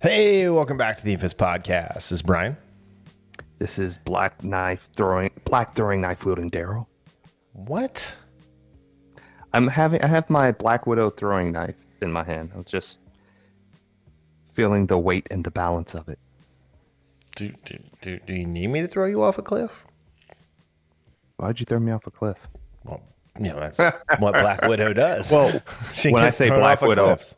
Hey, welcome back to the Infus Podcast. This is Brian. This is black knife throwing, black throwing knife wielding Daryl. What? I'm having, I have my Black Widow throwing knife in my hand. I was just feeling the weight and the balance of it. Do, do, do, do you need me to throw you off a cliff? Why'd you throw me off a cliff? Well, you know, that's what Black Widow does. Well, she when I say Black Widow, cliffs.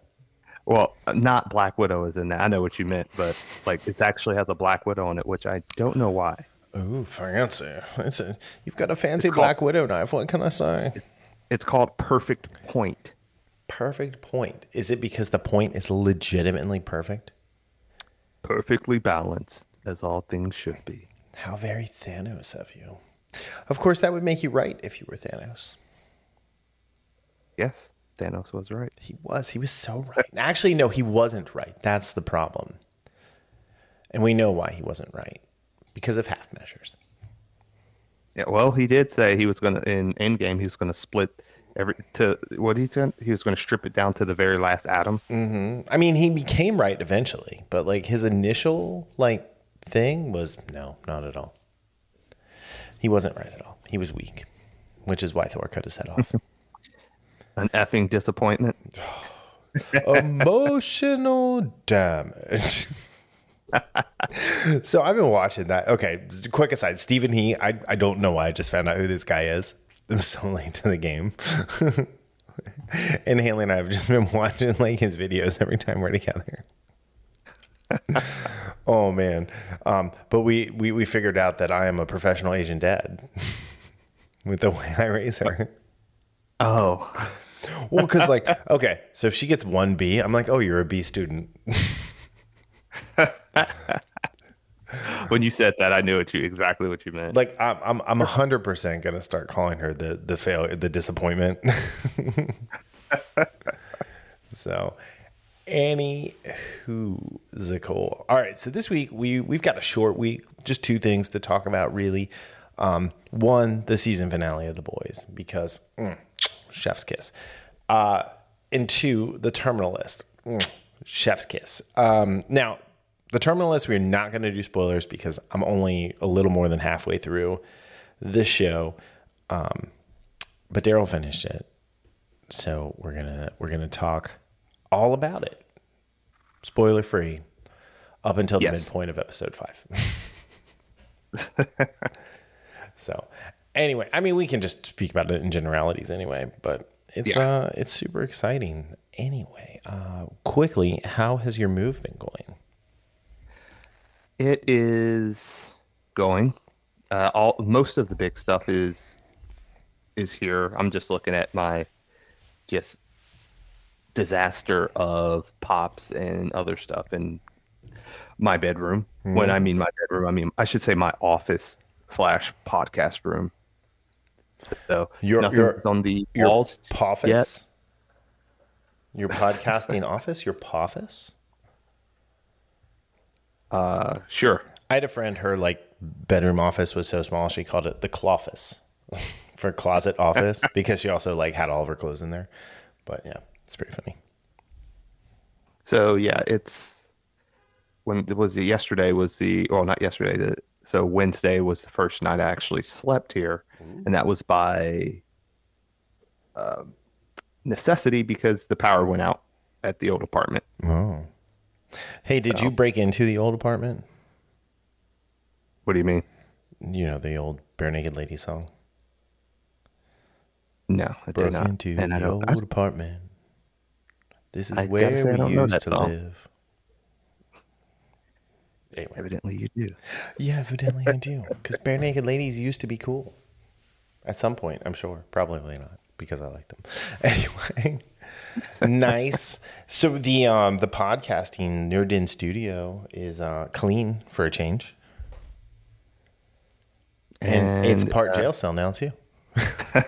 Well, not Black Widow is in that. I know what you meant, but like it actually has a Black Widow on it, which I don't know why. Ooh, fancy. It's a, you've got a fancy called- Black Widow knife. What can I say? It's called Perfect Point. Perfect point. Is it because the point is legitimately perfect? Perfectly balanced, as all things should be. How very Thanos of you. Of course, that would make you right if you were Thanos. Yes, Thanos was right. He was. He was so right. Actually, no, he wasn't right. That's the problem. And we know why he wasn't right because of half measures. Yeah, well, he did say he was going to in Endgame. He was going to split every to what he said. He was going to strip it down to the very last atom. Mm-hmm. I mean, he became right eventually, but like his initial like thing was no, not at all. He wasn't right at all. He was weak, which is why Thor cut his head off. An effing disappointment. Emotional damage. so I've been watching that. Okay, quick aside. Steven He, I, I don't know why I just found out who this guy is. I'm so late to the game. and Haley and I have just been watching like his videos every time we're together. oh man. Um, but we, we we figured out that I am a professional Asian dad with the way I raise her. Oh, Well, because like, okay, so if she gets one B, I'm like, oh, you're a B student. when you said that, I knew what you exactly what you meant. Like I'm I'm I'm hundred percent gonna start calling her the the fail the disappointment. so any who'sical. All right, so this week we we've got a short week, just two things to talk about really. Um, one, the season finale of The Boys because mm, chef's kiss. Uh, and two, the terminal list. Mm, chef's kiss. Um, now, the terminal list, we're not going to do spoilers because I'm only a little more than halfway through this show. Um, but Daryl finished it, so we're gonna we're gonna talk all about it, spoiler free, up until the Yes. midpoint of episode five. so, anyway, I mean, we can just speak about it in generalities anyway, but it's Yeah. uh it's super exciting. Anyway, uh, quickly, how has your move been going? it is going. Uh, all most of the big stuff is is here. I'm just looking at my just disaster of pops and other stuff in my bedroom. When I mean my bedroom, I mean I should say my office slash podcast room. So Your- your- on the Your walls office? yet. Your podcasting office? Your office? Uh, sure. I had a friend, her like bedroom office was so small she called it the cloffice for closet office because she also like had all of her clothes in there. But yeah, it's pretty funny. So yeah, it's when it was it yesterday was the well not yesterday the so Wednesday was the first night I actually slept here, and that was by um, necessity because the power went out at the old apartment. Oh. Hey, did you break into the old apartment? What do you mean? You know, the old bare naked lady song. No, I did Broke not. into And the old apartment. This is I where we used to song. live. Anyway. evidently you do. Yeah, evidently I do. Because Barenaked Ladies used to be cool. At some point, I'm sure. Probably not, because I like them. Anyway. nice. So the um the podcasting Nerdin studio is uh clean for a change. And, it's part uh, jail cell now too. so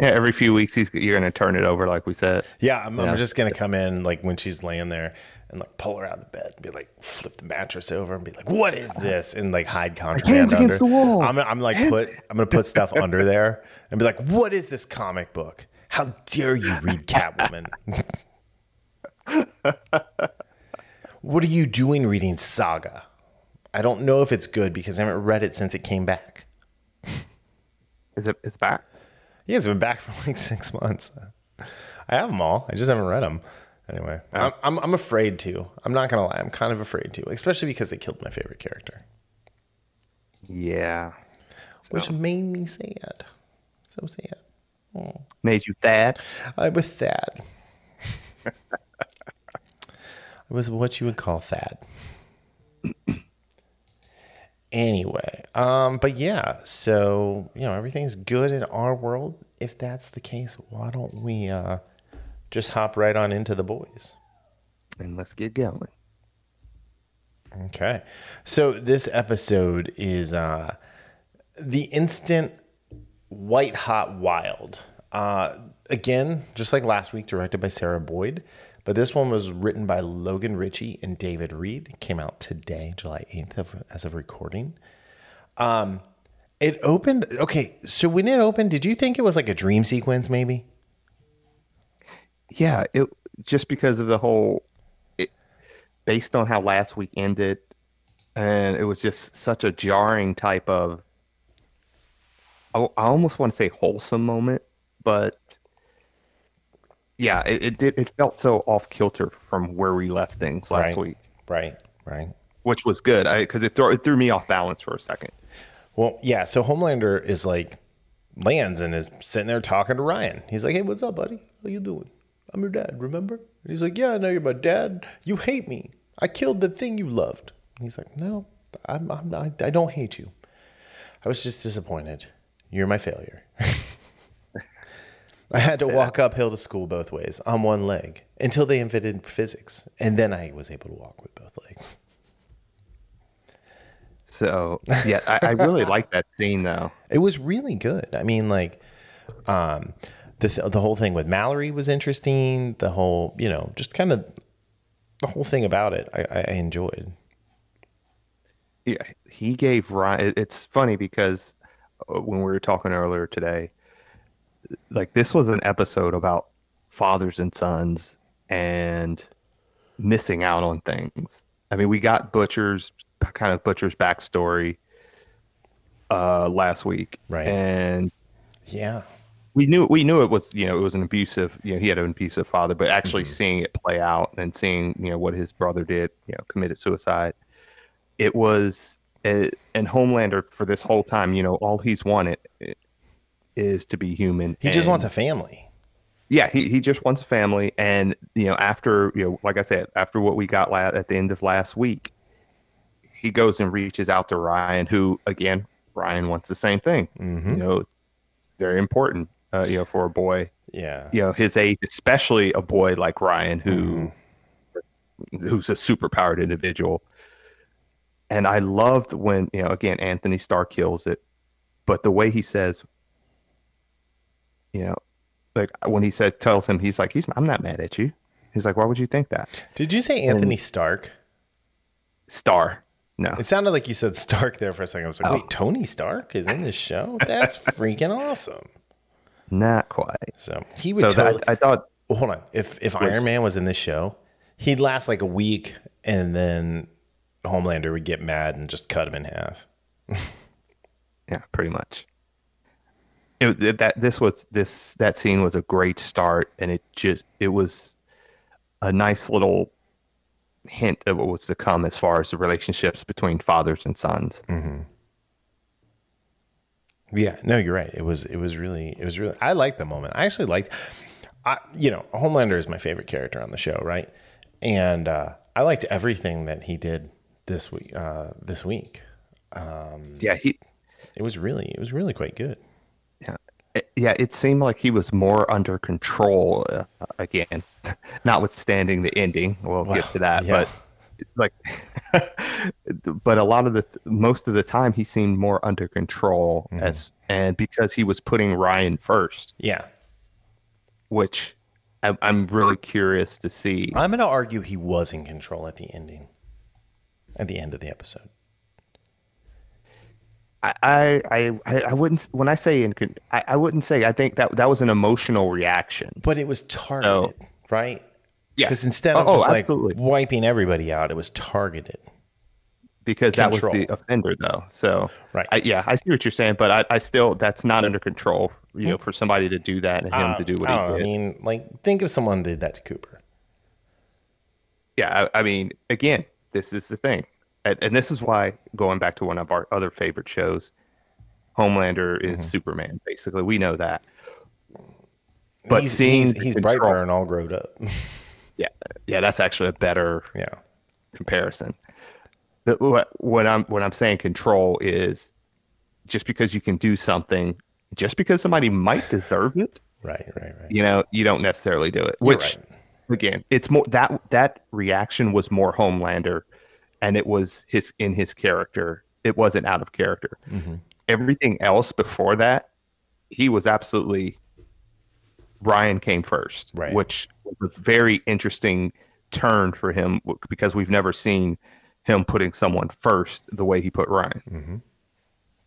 Yeah, every few weeks he's you're gonna turn it over like we said. Yeah, I'm, I'm just gonna come in like when she's laying there and like pull her out of the bed and be like flip the mattress over and be like, "What is this?" and like hide contraband Hands under. against the wall. I'm, I'm like Hands- put I'm gonna put stuff under there and be like, "What is this comic book? How dare you read Catwoman?" what are you doing reading Saga? I don't know if it's good because I haven't read it since it came back. Is it? It's back. Yeah, it's been back for like six months. I have them all. I just haven't read them. Anyway, I'm, I'm, I'm afraid to. I'm not gonna lie. I'm kind of afraid to, especially because they killed my favorite character, Yeah. which made me sad. So sad. Made you Thad? I was Thad. I was what you would call Thad. anyway, um, but yeah, so you know everything's good in our world. If that's the case, why don't we uh, just hop right on into the boys? And let's get going. Okay, so this episode is uh, the instant white hot wild. Uh, again, just like last week, directed by Sarah Boyd, but this one was written by Logan Ritchey and David Reed. It came out today, July eighth, of, as of recording. Um, it opened. Okay, so when it opened, did you think it was like a dream sequence? Maybe. Yeah, it just because of the whole, it, based on how last week ended, and it was just such a jarring type of. I, I almost want to say wholesome moment, but yeah, it, it did. It felt so off kilter from where we left things last Right. week, Right. Right. which was good because it, threw it threw me off balance for a second. Well, yeah. So Homelander is like lands and is sitting there talking to Ryan. He's like, "Hey, what's up, buddy? How you doing? I'm your dad. Remember?" And he's like, "Yeah, I know you're my dad. You hate me. I killed the thing you loved." And he's like, "No, I'm, I'm not, I don't hate you. I was just disappointed. You're my failure." I had to walk uphill to school both ways on one leg until they invented physics, and then I was able to walk with both legs. So yeah, I, I really like that scene though. It was really good. I mean, like, um, the th- the whole thing with Mallory was interesting. The whole, you know, just kind of the whole thing about it, I, I enjoyed. Yeah, he gave Ryan. It's funny because uh, when we were talking earlier today, like this was an episode about fathers and sons and missing out on things. I mean, we got Butcher's kind of Butcher's backstory uh, last week, Right. And Yeah, we knew we knew it was you know it was an abusive you know he had an abusive father, but actually mm-hmm. seeing it play out and seeing you know what his brother did, you know, committed suicide. It was a, and Homelander for this whole time, you know, all he's wanted eh, is to be human. he just wants a family. yeah, he, he just wants a family. And, you know, after, you know, like I said, after what we got la- at the end of last week, he goes and reaches out to Ryan, who, again, Ryan wants the same thing. Mm-hmm. You know, very important, uh, you know, for a boy, Yeah, you know, his age, especially a boy like Ryan, who, who's a superpowered individual. And I loved when, you know, again, Anthony Starr kills it, but the way he says, you know, like when he said, tells him, he's like, he's, I'm not mad at you. He's like, why would you think that? Did you say Anthony Stark? Star. No. It sounded like you said Stark there for a second. I was like, wait, Tony Stark is in this show? That's freaking awesome. Not quite. So he would So totally. that, I thought, hold on. If if Iron Man was in this show, he'd last like a week, and then Homelander would get mad and just cut him in half. yeah, pretty much. It, it- that this was this that scene was a great start, and it just it was a nice little hint of what was to come as far as the relationships between fathers and sons. Mm-hmm. Yeah, no, you're right. It was it was really it was really. I liked the moment. I actually liked. I you know Homelander is my favorite character on the show, right? And uh, I liked everything that he did this week. Uh, this week, Um, Yeah, he it was really it was really quite good. yeah, it, yeah, it seemed like he was more under control uh, again, notwithstanding the ending. We'll get to that, yeah. but like, but a lot of the most of the time he seemed more under control Mm-hmm. as and because he was putting Ryan first, Yeah, which I'm, I'm really curious to see. I'm going to argue he was in control at the ending, at the end of the episode. I, I, I, wouldn't when I say in, con- I, I wouldn't say I think that that was an emotional reaction. But it was targeted, right? Yeah. Because instead of Oh, just like absolutely. wiping everybody out, it was targeted. because that was the offender though. So Right. I, yeah, I see what you're saying, but I, I still that's not under control. You know, for somebody to do that and him to do what I he did. I mean, like, think if someone did that to Cooper. yeah, I, I mean, again, this is the thing, and, and this is why going back to one of our other favorite shows, Homelander is Mm-hmm. Superman. Basically, we know that. But he's, seeing he's, he's control- Brightburn all grown up. yeah, yeah, that's actually a better yeah. comparison. The, what, what I'm what I'm saying control is just because you can do something, just because somebody might deserve it, Right, right, right. you know, you don't necessarily do it. Which right. again, it's more that that reaction was more Homelander, and it was his in his character. It wasn't out of character. Mm-hmm. Everything else before that, he was absolutely. Ryan came first, Right. which was a very interesting turn for him because we've never seen him putting someone first the way he put Ryan.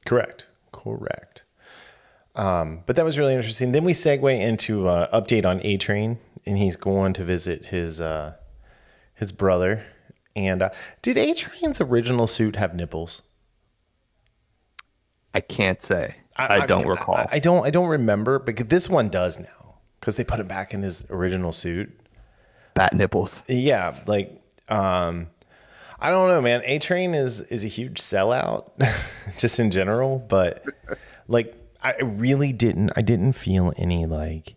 Correct. Correct. Um, but that was really interesting. Then we segue into uh, update on A Train, and he's going to visit his uh, his brother. And uh, did A Train's original suit have nipples? I can't say. I, don't recall. I, I don't. I don't remember. But this one does now because they put him back in his original suit. Bat nipples. Yeah, like um I don't know, man. A Train is is a huge sellout just in general, but like I really didn't I didn't feel any like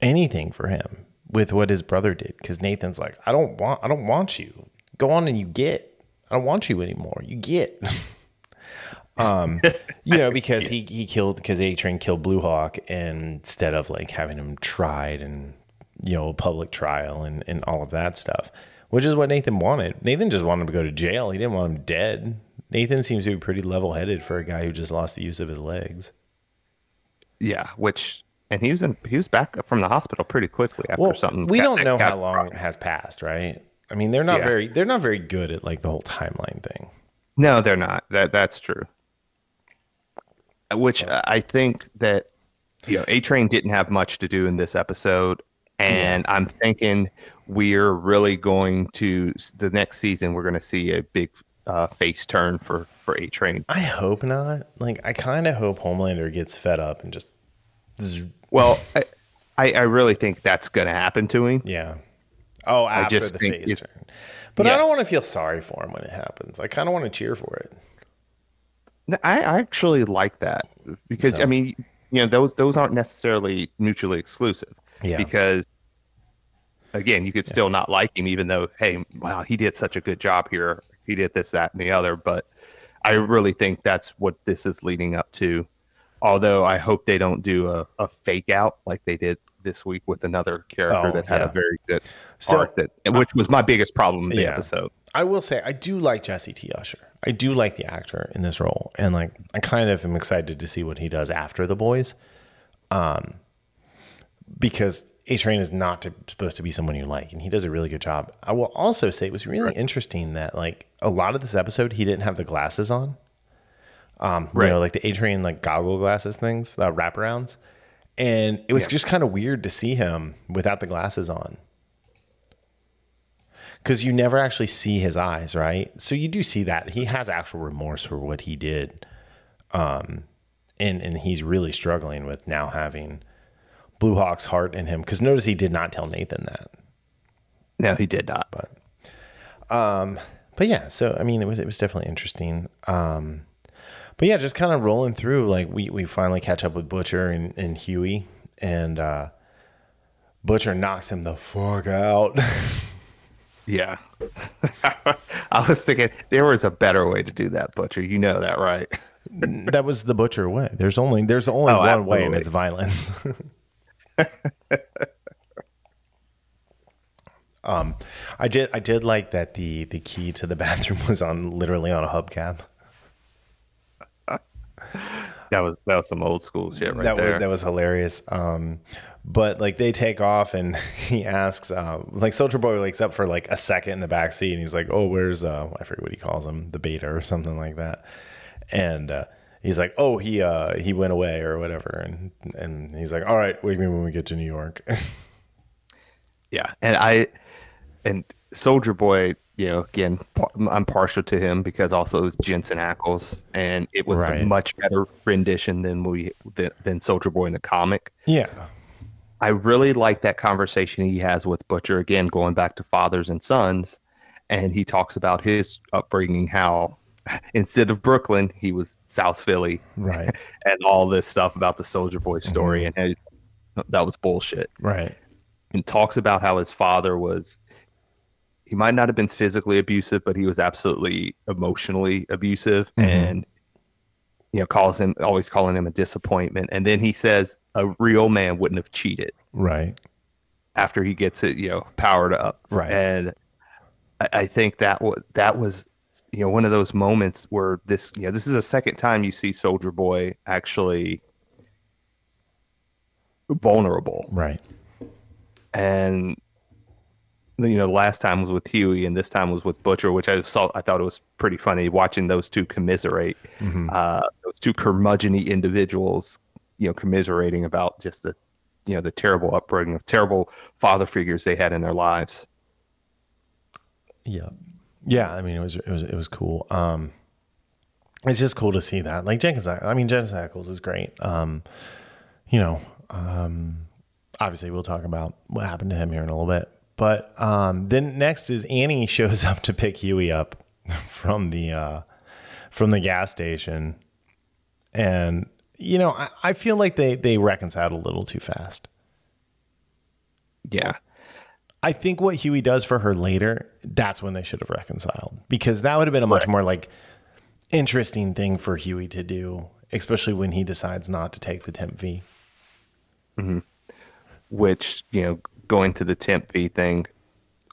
anything for him with what his brother did cuz Nathan's like, "I don't want I don't want you. Go on and you get. I don't want you anymore. You get." um you know because he he killed because A Train killed Blue Hawk instead of like having him tried and you know, a public trial and, and all of that stuff, which is what Nathan wanted. Nathan just wanted him to go to jail. He didn't want him dead. Nathan seems to be pretty level headed for a guy who just lost the use of his legs. Yeah, which and he was in he was back from the hospital pretty quickly after Well, something. we got- don't know how long has passed, right? I mean, they're not Yeah. very they're not very good at like the whole timeline thing. No, they're not. That that's true. Which I think that you know, A Train didn't have much to do in this episode, and I'm thinking we're really going to the next season. We're going to see a big uh, face turn for for A Train. I hope not. Like, I kind of hope Homelander gets fed up and just, Well, I, I I really think that's going to happen to him. yeah. Oh, after just the face turn. But I don't want to feel sorry for him when it happens. I kind of want to cheer for it. I, actually like that because So- I mean, you know, those those aren't necessarily mutually exclusive. Yeah. Because again, you could still not like him, even though, hey, wow, he did such a good job here. He did this, that, and the other. But I really think that's what this is leading up to. Although I hope they don't do a, a fake out like they did this week with another character Oh, that had yeah. a very good So- arc that, which was my biggest problem in the Yeah. episode. I will say I do like Jesse T. Usher. I do like the actor in this role, and like I kind of am excited to see what he does after the boys, um, because A Train is not to, supposed to be someone you like, and he does a really good job. I will also say it was really interesting that like a lot of this episode he didn't have the glasses on, um, you Right. know, like the A Train like goggle glasses things, the wraparounds, and it was just kind of weird to see him without the glasses on because you never actually see his eyes, right? So you do see that he has actual remorse for what he did, um, and and he's really struggling with now having Blue Hawk's heart in him. Because notice he did not tell Nathan that, No, he did not. But, Um, but yeah. So I mean, it was it was definitely interesting. Um, but yeah, just kind of rolling through. Like we we finally catch up with Butcher and, and Hughie, and uh, Butcher knocks him the fuck out. Yeah. I was thinking there was a better way to do that, Butcher. You know that, right? that was the butcher way. There's only there's only Oh, one way, and it's violence. um, I did I did like that the the key to the bathroom was on literally on a hubcap. That was that was some old school shit right that there. was that was hilarious. Um, but like they take off and he asks, uh, like Soldier Boy wakes up for like a second in the back seat and he's like, "Oh, where's uh, I forget what he calls him, the beta or something like that," and. Uh, He's like, oh, he uh, he went away or whatever, and and he's like, all right, wake me when we get to New York. Yeah, and I and Soldier Boy, you know, again, I'm partial to him because also it's Jensen Ackles, and it was Right. a much better rendition than we than, than Soldier Boy in the comic. Yeah. I really like that conversation he has with Butcher again, going back to fathers and sons, and he talks about his upbringing, how instead of Brooklyn, he was South Philly, Right. and all this stuff about the Soldier Boy story, Mm-hmm. and how that was bullshit. Right. And talks about how his father was. He might not have been physically abusive, but he was absolutely emotionally abusive, Mhm. and you know, calls him always calling him a disappointment. And then he says a real man wouldn't have cheated. Right. after he gets it, you know, powered up. Right. And I, I think that was that was, you know, one of those moments where this, you know, this is the second time you see Soldier Boy actually vulnerable. Right. And you know, the last time was with Hughie, and this time was with Butcher, which I saw. I thought it was pretty funny watching those two commiserate. Mhm. Uh, those two curmudgeony individuals, you know, commiserating about just the, you know, the terrible upbringing of terrible father figures they had in their lives. Yeah. Yeah, I mean it was it was it was cool. Um it's just cool to see that. Like Jenkins I mean Jenkins Ackles is great. Um you know, um obviously we'll talk about what happened to him here in a little bit. But um then next is Annie shows up to pick Hughie up from the uh from the gas station. And you know, I, I feel like they they reconciled a little too fast. Yeah, I think what Hughie does for her later, that's when they should have reconciled because that would have been a much more like interesting thing for Hughie to do, especially when he decides not to take the temp V. which you know, going to the temp V thing.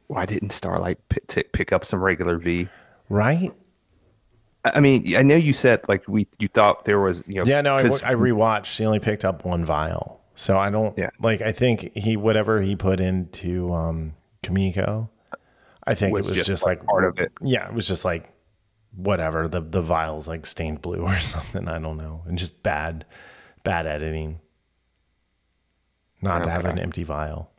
Why didn't Starlight pick, pick up some regular V? Right? I mean, I know you said like we you thought there was you know Yeah, no, I, rewatched. He only picked up one vial. So I don't Yeah. like, I think he, whatever he put into um, Kimiko, I think Was it was just, just, like, part of it. Yeah, it was just like whatever. The, the vial's like stained blue or something. I don't know. And just bad, bad editing. Not to have an empty vial.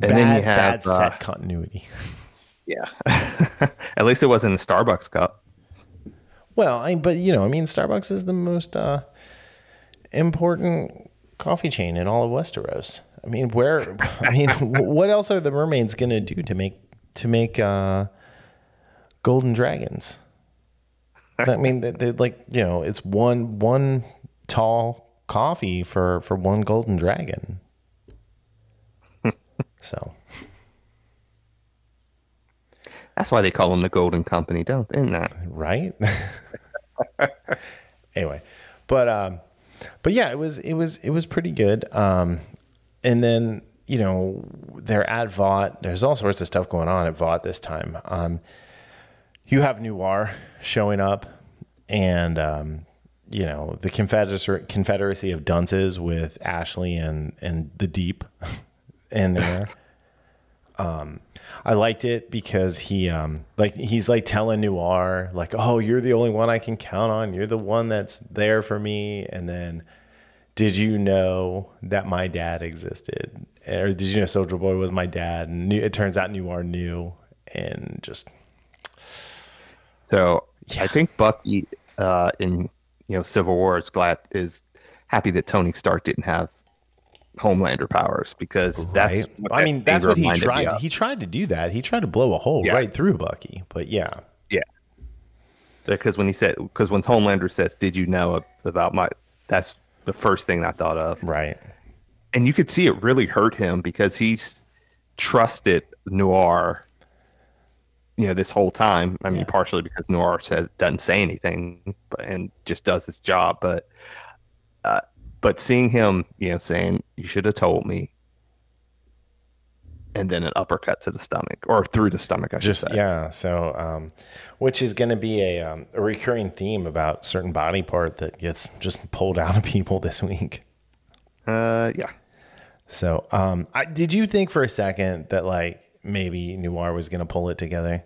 And bad, then you have bad uh, set continuity. yeah. At least it wasn't a Starbucks cup. Well, I, but you know, I mean, Starbucks is the most uh, important coffee chain in all of Westeros. I mean, where? I mean, what else are the mermaids going to do to make to make uh, golden dragons? I mean, they, they like you know, it's one one tall coffee for for one golden dragon. So That's why they call them the Golden Company, don't they? Isn't right? Anyway but um but yeah it was it was it was pretty good. Um and then you know they're at vought there's all sorts of stuff going on at vought this time. Um you have noir showing up and um you know the confederacy confederacy of dunces with ashley and and the deep in there. Um, I liked it because he um like he's like telling Noir like oh you're the only one I can count on. You're the one that's there for me. And then did you know that my dad existed? Or did you know Soldier Boy was my dad? And it turns out Noir knew and just So yeah. I think Bucky uh, in you know Civil War is glad is happy that Tony Stark didn't have Homelander powers because that's right? what I mean that's what he tried he tried to do that he tried to blow a hole Yeah. right through Bucky but yeah Yeah. Because when he said, because when Homelander says, "Did you know about my?" That's the first thing I thought of, right and you could see it really hurt him because he's trusted Noir. You know, this whole time. I mean, Yeah. partially because Noir says doesn't say anything, but and just does his job. But, uh, but seeing him, you know, saying, "You should have told me," and then an uppercut to the stomach or through the stomach, I should say. yeah so um which is going to be a um, a recurring theme about certain body part that gets just pulled out of people this week Uh, yeah. so um I, did you think for a second that like maybe noir was going to pull it together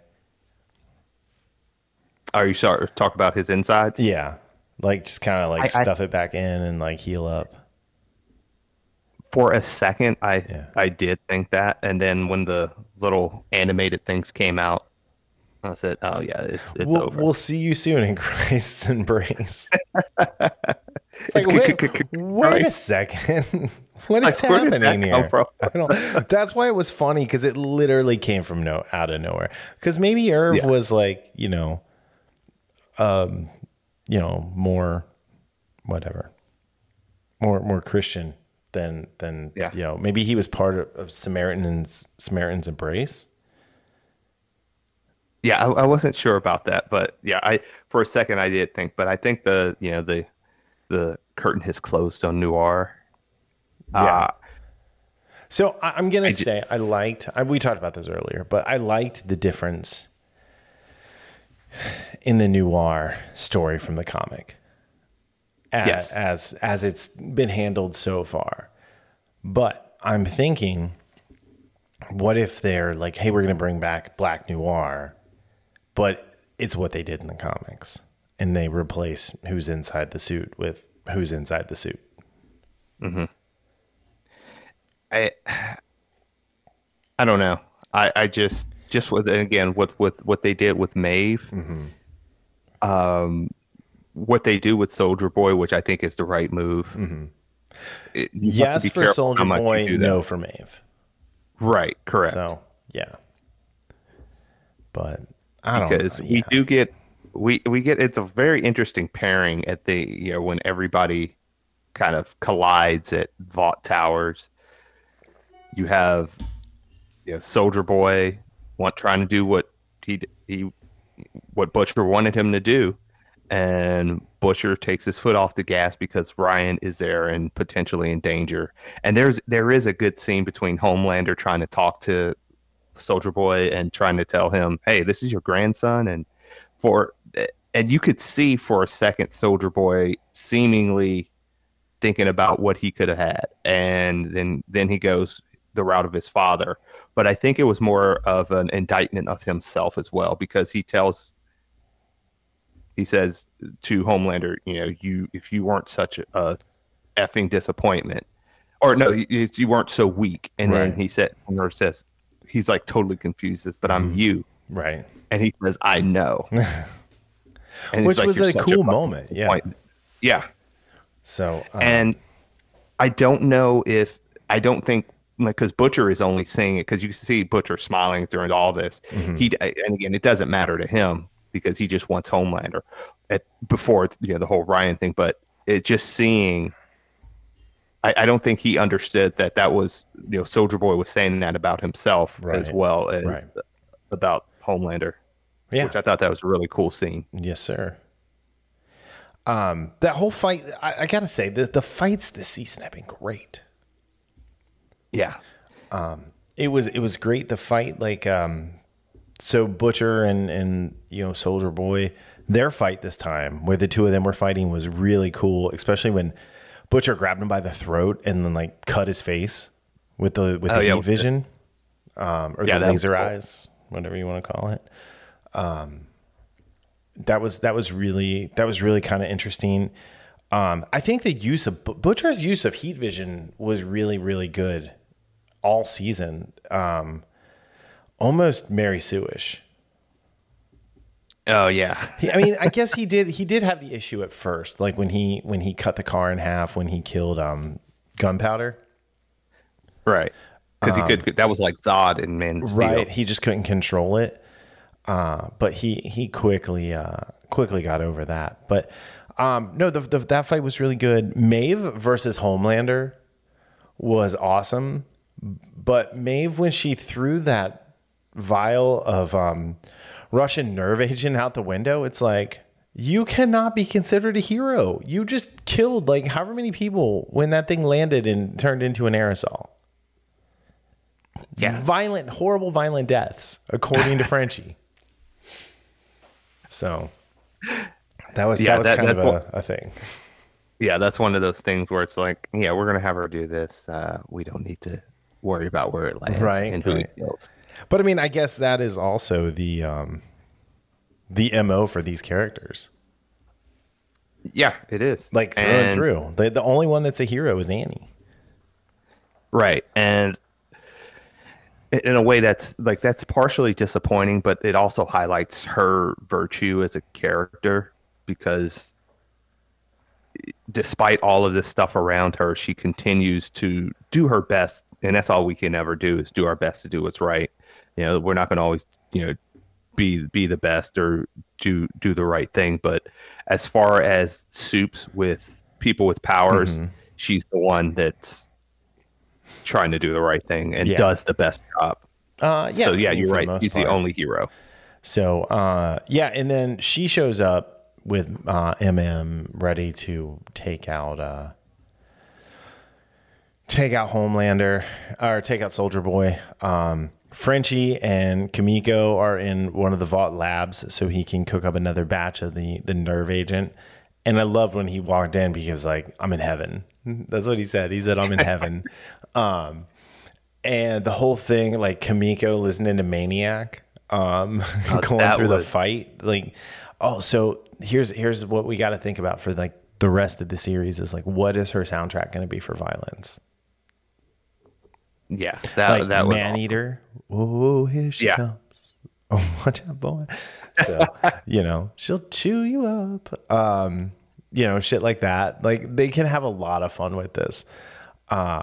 Are you sorry? Talk about his insides. yeah like just kind of like I- I- stuff it back in and like heal up for a second, I Yeah. I did think that, and then when the little animated things came out, I said, "Oh yeah, it's it's we'll, over." we'll see you soon in Christ's embrace. Like, wait, wait a second. what is Like, did that happening here? I don't, that's why it was funny because it literally came from no out of nowhere. Because maybe Irv Yeah. was like, you know, um, you know, more whatever, more more Christian than than Yeah. you know. Maybe he was part of, of Samaritan's Samaritan's embrace. Yeah, I, I wasn't sure about that, but yeah, I for a second I did think, but I think the you know the the curtain has closed on noir. Yeah. Uh, So I, I'm gonna ju- say I liked. I, we talked about this earlier, but I liked the difference in the noir story from the comic, as Yes. as, as it's been handled so far. But I'm thinking, what if they're like, "Hey, we're gonna bring back Black Noir," but it's what they did in the comics, and they replace who's inside the suit with who's inside the suit. Hmm. I I don't know. I, I just just with and again with with what they did with Maeve, Mm-hmm. um, what they do with Soldier Boy, which I think is the right move. It- you have to Mm-hmm. Yes for Soldier how much you Boy, no for Maeve. Right, correct. So yeah, but I don't because know. we do get we we get it's a very interesting pairing at the you know when everybody kind of collides at Vought Towers. You have you know Soldier Boy want trying to do what he he what Butcher wanted him to do, and Butcher takes his foot off the gas because Ryan is there and potentially in danger. And there's there is a good scene between Homelander trying to talk to Soldier Boy and trying to tell him, "Hey, this is your grandson," and for and you could see for a second Soldier Boy seemingly thinking about what he could have had, and then then he goes the route of his father. But I think it was more of an indictment of himself as well because he tells he says to Homelander, you know, you if you weren't such a effing disappointment, or no, you, you weren't so weak, and then he said, Homelander says, he's like totally confused, but. I'm you, right, and he says, I know, and Which he's was a cool fucking moment, yeah. yeah, so uh, and I don't know if I don't think because Butcher is only saying it because you see Butcher smiling during all this. Mm-hmm. He and again, it doesn't matter to him because he just wants Homelander at before you know the whole Ryan thing. But it just seeing, I, I don't think he understood that that was you know Soldier Boy was saying that about himself as well as Right. about Homelander, yeah, which I thought that was a really cool scene. yes, sir. Um, that whole fight, I, I gotta say, the the fights this season have been great. Yeah, It was it was great. The fight, like, um, so Butcher and and you know Soldier Boy, their fight this time, where the two of them were fighting, was really cool. Especially when Butcher grabbed him by the throat and then like cut his face with the with Oh, the yeah, heat vision, um, or Yeah, the laser cool. eyes, whatever you want to call it. Um, that was that was really that was really kind of interesting. Um, I think the use of Butcher's use of heat vision was really really good all season. Um, almost Mary Sueish. oh yeah, I mean, I guess he did. He did have the issue at first, like when he when he cut the car in half when he killed um, Gunpowder. right. Because he could. That was like Zod in Man Steel. Um, Right, he just couldn't control it. Uh, but he he quickly uh, quickly got over that. But um, no, the, the, that fight was really good. Maeve versus Homelander was awesome. But Maeve, when she threw that vial of um, Russian nerve agent out the window, it's like you cannot be considered a hero. You just killed like however many people when that thing landed and turned into an aerosol. Yeah. Violent, horrible, violent deaths, according to Frenchie. So that was Yeah, that was that- kind of a, what- a thing. yeah, that's one of those things where it's like, yeah, we're gonna have her do this. Uh, we don't need to worry about where it lands Right, and who right. it kills. But I mean, I guess that is also the um, the mo for these characters. Yeah, it is. Like through and, And- through, the the only one that's a hero is Annie. Right. And in a way that's like that's partially disappointing, but it also highlights her virtue as a character because despite all of this stuff around her, she continues to do her best, and that's all we can ever do is do our best to do what's right. You know, we're not going to always, you know, be be the best or do do the right thing, but as far as soups with people with powers, Mm-hmm. she's the one that's trying to do the right thing and Yeah. does the best job. Uh, yeah. so yeah, you're right. He's part. the only hero. So uh, yeah, and then she shows up with uh, MM ready to take out uh, take out Homelander or take out Soldier Boy. Um, Frenchie and Kimiko are in one of the Vought labs, so he can cook up another batch of the the nerve agent. And I loved when he walked in because like I'm in heaven. That's what he said. He said I'm in heaven. Um, and the whole thing, like Kimiko listening to Maniac, um, going that through the fight, like, oh, so here's here's what we got to think about for like the rest of the series is like, what is her soundtrack going to be for violence? Yeah, that Like that was Man. Eater, oh here she Yeah. comes, oh watch out, boy. So you know she'll chew you up, um, you know shit like that. Like they can have a lot of fun with this. Uh,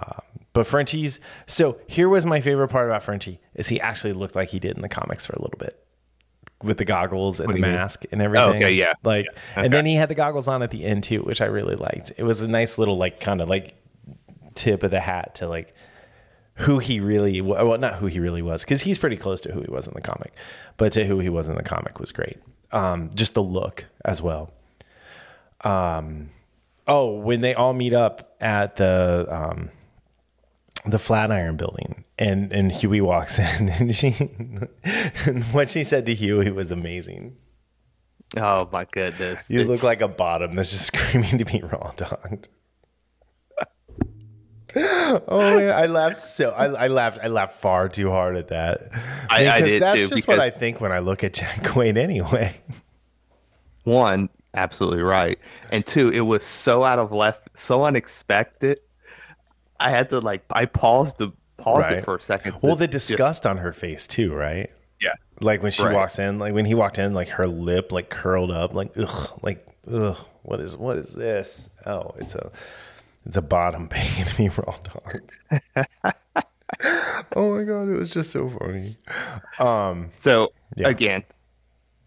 but Frenchie's so here was my favorite part about Frenchie is he actually looked like he did in the comics for a little bit with the goggles and the you mean? mask and everything. okay, yeah. Like, and then he had the goggles on at the end too, which I really liked. It was a nice little like kind of like tip of the hat to like who he really well not who he really was because he's pretty close to who he was in the comic but to who he was in the comic was great um just the look as well um oh when they all meet up at the um the Flatiron building and and Hughie walks in and she what she said to Hughie was amazing. Oh my goodness! You look like a bottom that's just screaming to be raw dogged. oh man, I laughed so I, I laughed I laughed far too hard at that. I- I Because did that's too, just what I think when I look at Jack Quaid anyway. one absolutely right, and two, it was so out of left, so unexpected. I had to like I paused the paused Right. it for a second. Well, the just- disgust on her face too, right? yeah, Like when she Right. walks in, like when he walked in, like her lip like curled up, like ugh, like ugh, what is what is this? Oh, it's a it's a bottom pain to be raw dogged. oh my god, it was just so funny. Um, So Yeah. again,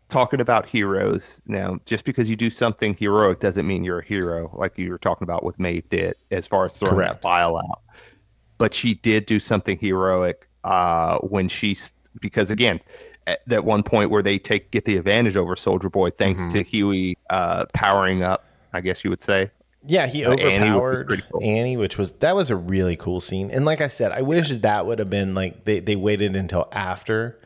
talking about heroes now, just because you do something heroic doesn't mean you're a hero, like you were talking about with Maeve did, as far as throwing Correct. that out. But she did do something heroic uh, when she, because again, at that one point where they take get the advantage over Soldier Boy, thanks Mm-hmm. to Hughie uh, powering up, I guess you would say. Yeah, he overpowered pretty cool. Annie, which was that was a really cool scene. And like I said, I wish that would have been like they, they waited until after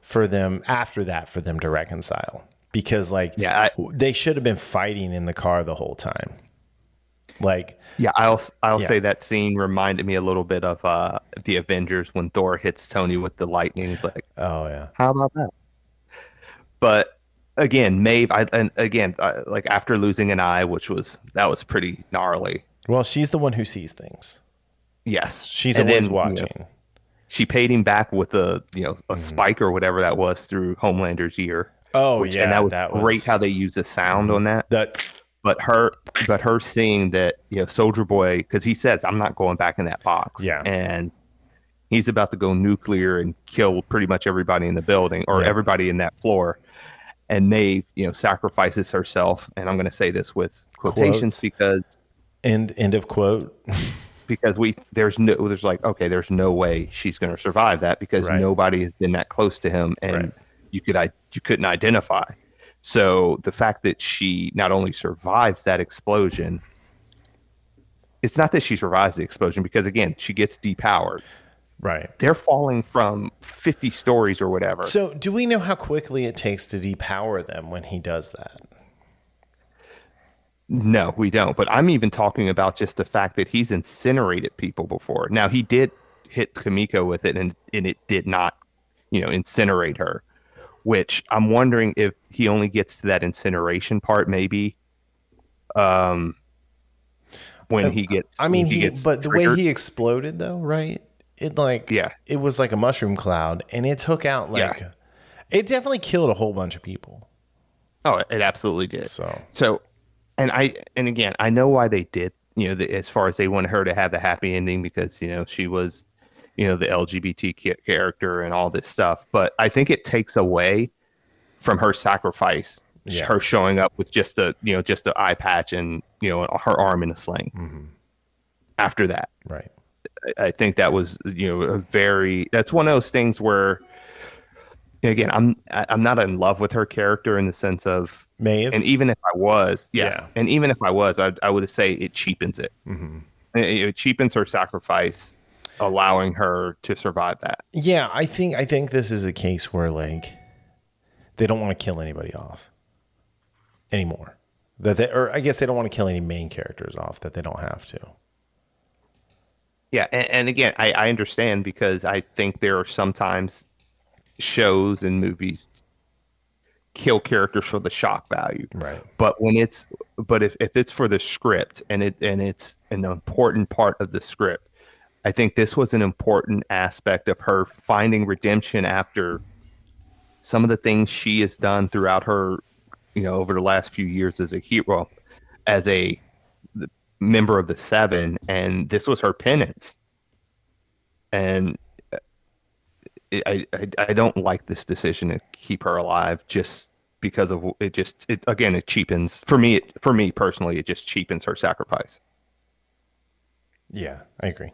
for them after that for them to reconcile. Because like Yeah, I- they should have been fighting in the car the whole time. Like Yeah, I'll I'll Yeah. say that scene reminded me a little bit of uh, the Avengers when Thor hits Tony with the lightning. It's like, oh yeah. How about that? But again, Maeve, I, and again, I, like after losing an eye, which was that was pretty gnarly. Well, she's the one who sees things. Yes, She's And always then, you know, watching. she paid him back with a you know a mm-hmm. spike or whatever that was through Homelander's ear. Oh which, yeah, and that was that great was how they used the sound mm-hmm. on that. that But her, but her seeing that you know Soldier Boy, because he says, "I'm not going back in that box." Yeah. and he's about to go nuclear and kill pretty much everybody in the building or Yeah. everybody in that floor. And Maeve, you know, sacrifices herself, and I'm going to say this with quotations Quotes. because end end of quote. because we there's no there's like okay there's no way she's going to survive that because Right. nobody has been that close to him and Right. you could I you couldn't identify. So the fact that she not only survives that explosion, it's not that she survives the explosion because again she gets depowered. Right. They're falling from 50 stories or whatever. So, do we know how quickly it takes to depower them when he does that? No, we don't. But I'm even talking about just the fact that he's incinerated people before. Now he did hit Kimiko with it, and and it did not, you know, incinerate her. Which I'm wondering if he only gets to that incineration part, maybe. Um, when he gets. I mean, when he, gets but the way he exploded though, right? It like Yeah. it was like a mushroom cloud, and it took out like Yeah. it definitely killed a whole bunch of people. Oh, it absolutely did. So So, and I and again, I know why they did. You know, the, as far as they wanted her to have a happy ending because you know she was, you know, the LGBT character and all this stuff. But I think it takes away from her sacrifice, Yeah. her showing up with just a you know just an eye patch and you know her arm in a sling. Mm-hmm. After that, right, I- I think that was you know a very that's one of those things where. Again, I'm I- I'm not in love with her character in the sense of Maeve. and even if I was, yeah, Yeah. and even if I was, I, I would say it cheapens it. Mm-hmm. It, it cheapens her sacrifice, allowing her to survive that. yeah, I think I think this is a case where like they don't want to kill anybody off anymore. That they, or I guess they don't want to kill any main characters off that they don't have to. Yeah, and, and again, I, I understand because I think there are sometimes shows and movies kill characters for the shock value. Right. But when it's but if, if it's for the script and it and it's an important part of the script, I think this was an important aspect of her finding redemption after some of the things she has done throughout her, you know, over the last few years as a hero, as a member of the Seven, and this was her penance. And I, I I don't like this decision to keep her alive just because of it. Just it again, it cheapens for me. It, for me personally, it just cheapens her sacrifice. Yeah, I agree.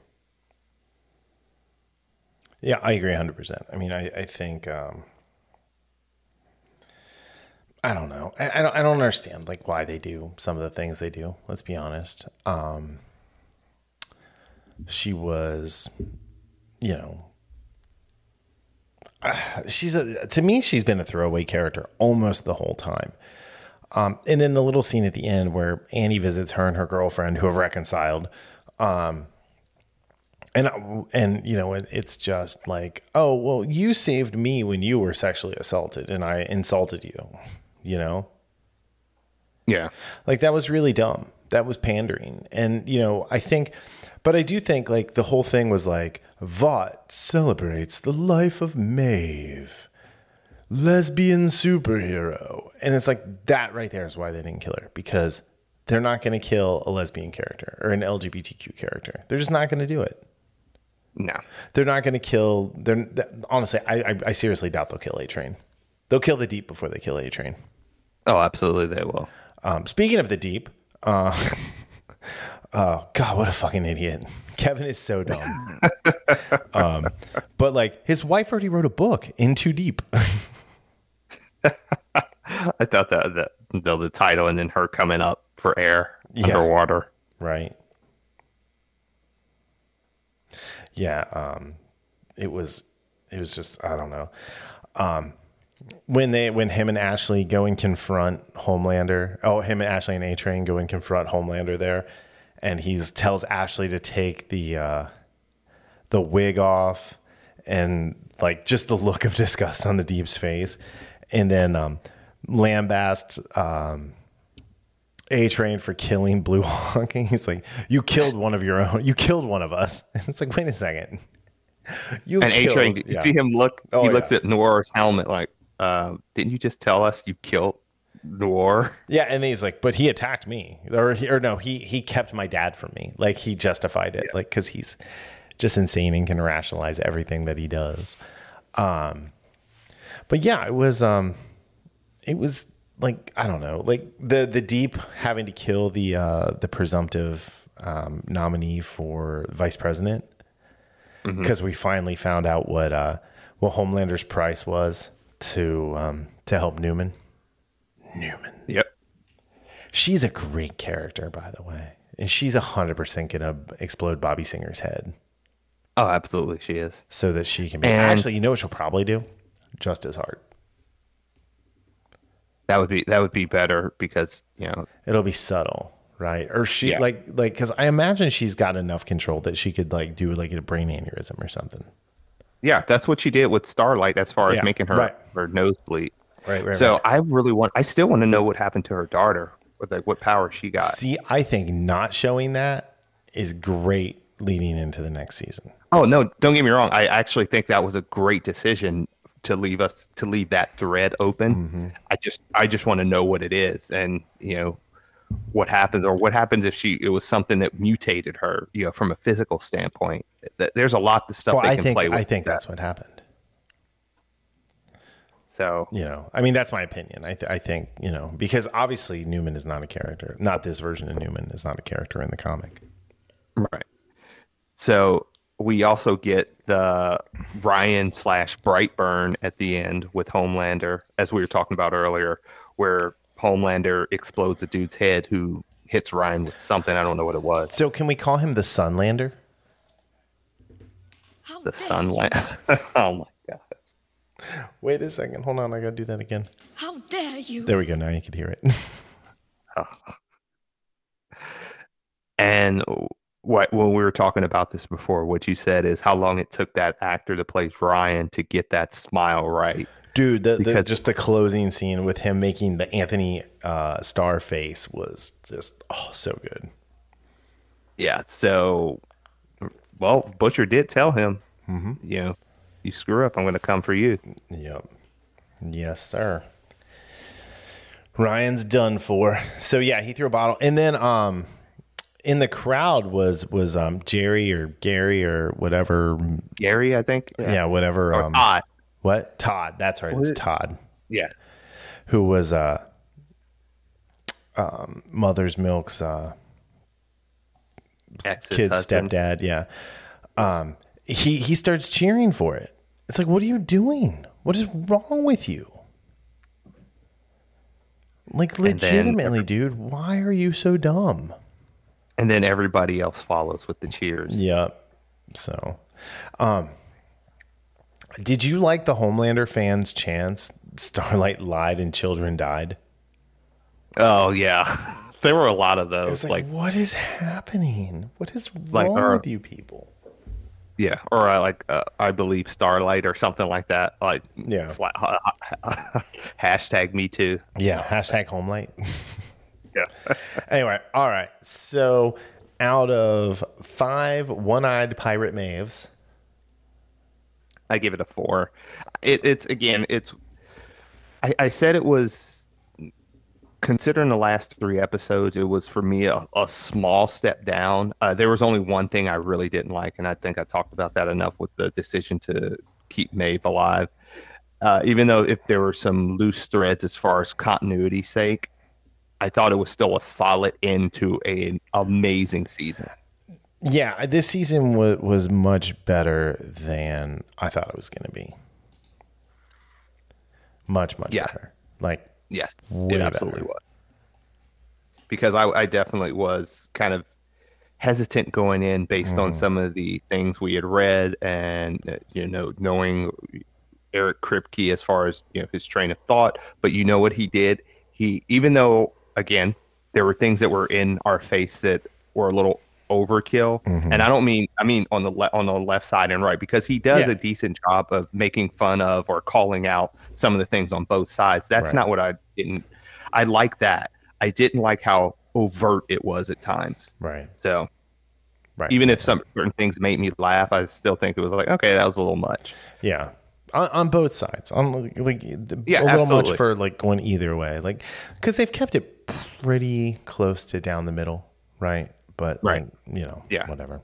Yeah, I agree 100%. I mean, I, I think, um, I don't know. I, I, don't, I don't understand like why they do some of the things they do. Let's be honest. Um, she was, you know, she's a, to me, she's been a throwaway character almost the whole time. Um, and then the little scene at the end where Annie visits her and her girlfriend who have reconciled. Um, and, and, you know, it's just like, oh, well, you saved me when you were sexually assaulted and I insulted you, you know? Yeah, Like that was really dumb. That was pandering. And, you know, I think, but I do think like the whole thing was like, Vought celebrates the life of Maeve, lesbian superhero. And it's like that right there is why they didn't kill her because they're not going to kill a lesbian character or an LGBTQ character. They're just not going to do it. no, They're not going to kill. They're honestly, I, I, I seriously doubt they'll kill A Train. They'll kill the Deep before they kill A Train. Oh, absolutely, they will. Um, speaking of the deep, uh, oh god, what a fucking idiot! Kevin is so dumb. um, but like his wife already wrote a book, In Too Deep. I thought that that the, the title and then her coming up for air Yeah. underwater. right? Yeah. Um, it was. It was just. I don't know. Um, when they when him and Ashley go and confront Homelander. Oh, him and Ashley and A Train go and confront Homelander there, and he tells Ashley to take the uh, the wig off, and like just the look of disgust on the Deep's face, and then um, lambast um, A Train for killing Blue Hawk. He's like, "You killed one of your own. You killed one of us." And it's like, wait a second. You And A Train, you yeah. see him look. Oh, he looks yeah. at Noir's helmet like, uh, "Didn't you just tell us you killed Noir?" Yeah, and he's like, but he attacked me, or he, or no, he he kept my dad from me. Like he justified it, like because he's just insane and can rationalize everything that he does. Um, but yeah, it was um, it was like I don't know, like the the deep having to kill the uh the presumptive um, nominee for vice president because we finally found out what uh what Homelander's price was to um to help Neuman. Neuman. Yep. She's a great character, by the way. And she's 100% going to explode Bobby Singer's head Oh, absolutely, she is. so that she can be. And- Actually, you know what she'll probably do? Just as hard. That would be that would be better because you know It'll be subtle, right? Or she, Yeah. like, like, because I imagine she's got enough control that she could, like, do, like, a brain aneurysm or something. Yeah, that's what she did with Starlight as far as Yeah, making her right. her nose bleed. Right, right, so right. I really want I still want to know what happened to her daughter what, like, what power she got. See, I think not showing that is great leading into the next season. Oh no, don't get me wrong. I actually think that was a great decision to leave us to leave that thread open. Mm-hmm. I just I just want to know what it is and you know what happens or what happens if she it was something that mutated her, you know, from a physical standpoint. Th- There's a lot of stuff Well, they I can think play with. I think that. that's what happened. so. You know, I mean, that's my opinion. I, th- I think you know because obviously Neuman is not a character. Not this version of Neuman is not a character in the comic. Right. So we also get the Ryan slash Brightburn at the end with Homelander, as we were talking about earlier, where Homelander explodes a dude's head who hits Ryan with something. I don't know what it was. So can we call him the Sunlander? How The dare sunlight. oh my god. Wait a second. Hold on. I gotta do that again. How dare you? There we go. Now you can hear it. And what when we were talking about this before, what you said is how long it took that actor that plays Ryan to get that smile right. Dude, the, the, Because- just the closing scene with him making the Antony uh, Starr face was just oh so good. Yeah. So, well, Butcher did tell him, you know, you screw up, I'm going to come for you. Yep. Yes, sir. Ryan's done for. So yeah, he threw a bottle, and then um, in the crowd was was um Jerry or Gary or whatever. Gary, I think. Yeah, whatever. Or Um, Todd. what Todd? That's right. It's it- Todd Yeah. who was uh um Mother's Milk's uh Ex's kid's husband. stepdad. Yeah. Um, he he starts cheering for it. It's like, what are you doing? What is wrong with you? Like legitimately, dude, why are you so dumb? And then everybody else follows with the cheers. Yep. So, um, did you like the Homelander fans' chants? Starlight lied and children died. Oh, yeah. There were a lot of those. like, Like, what is happening? What is Like, wrong or- with you people? yeah. Or I like, uh, I believe Starlight or something like that. Like, Yeah. hashtag me too. Yeah. Hashtag Homelight. Yeah. Anyway, all right. So out of five one-eyed pirate Maeves, I give it a four. It, it's again, it's. I, I said it was. Considering the last three episodes, it was for me a, a small step down. Uh, there was only one thing I really didn't like, and I think I talked about that enough with the decision to keep Maeve alive. Uh, even though if there were some loose threads as far as continuity sake, I thought it was still a solid end to an amazing season. yeah, this season was was much better than I thought it was going to be. Much, much Yeah. better. Like, Yes, Way it absolutely better. was. Because I, I definitely was kind of hesitant going in based on some of the things we had read and uh, you know knowing Eric Kripke as far as you know his train of thought. But you know what he did? He even though again there were things that were in our face that were a little overkill, mm-hmm. and I don't mean I mean on the le- on the left side and right because he does Yeah. a decent job of making fun of or calling out some of the things on both sides. That's Right. not what I didn't. I like that. I didn't like how overt it was at times. right, So right. even if some certain things made me laugh, I still think it was like, okay, that was a little much. Yeah. On, on both sides, on like the- Yeah, a little absolutely. much for like going either way, like because they've kept it pretty close to down the middle, right? But Right. like, you know, Yeah. whatever.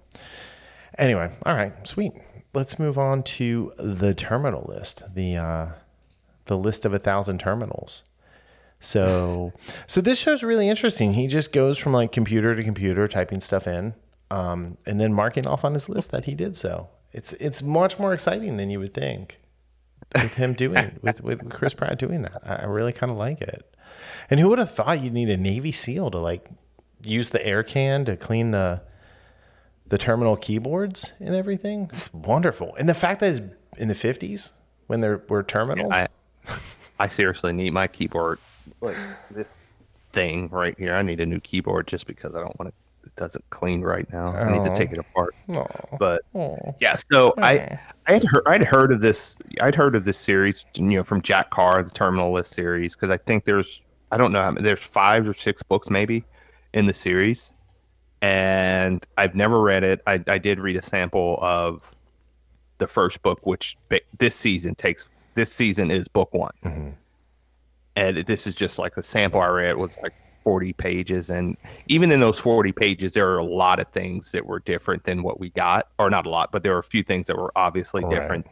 Anyway, all right, sweet. Let's move on to the terminal list, the uh, the list of a thousand terminals. So, so this show's really interesting. He just goes from like computer to computer, typing stuff in, um, and then marking off on his list that he did so. It's it's much more exciting than you would think with him doing with with Chris Pratt doing that. I I really kind of like it. And who would have thought you'd need a Navy SEAL to like use the air can to clean the the terminal keyboards and everything? It's wonderful. And the fact that it's in the fifties when there were terminals. I I seriously need my keyboard like this thing right here. I need a new keyboard just because I don't want it. It doesn't clean right now. I need to Oh. take it apart. Aw. But Aw. yeah, so I I had heard I'd heard of this I'd heard of this series, you know, from Jack Carr, the Terminal List series, because I think there's I don't know how many, there's five or six books maybe in the series, and I've never read it. I, I did read a sample of the first book, which this season takes. This season is book one, mm-hmm. and this is just like a sample I read. It was like 40 pages, and even in those 40 pages, there are a lot of things that were different than what we got, or not a lot, but there were a few things that were obviously right. different.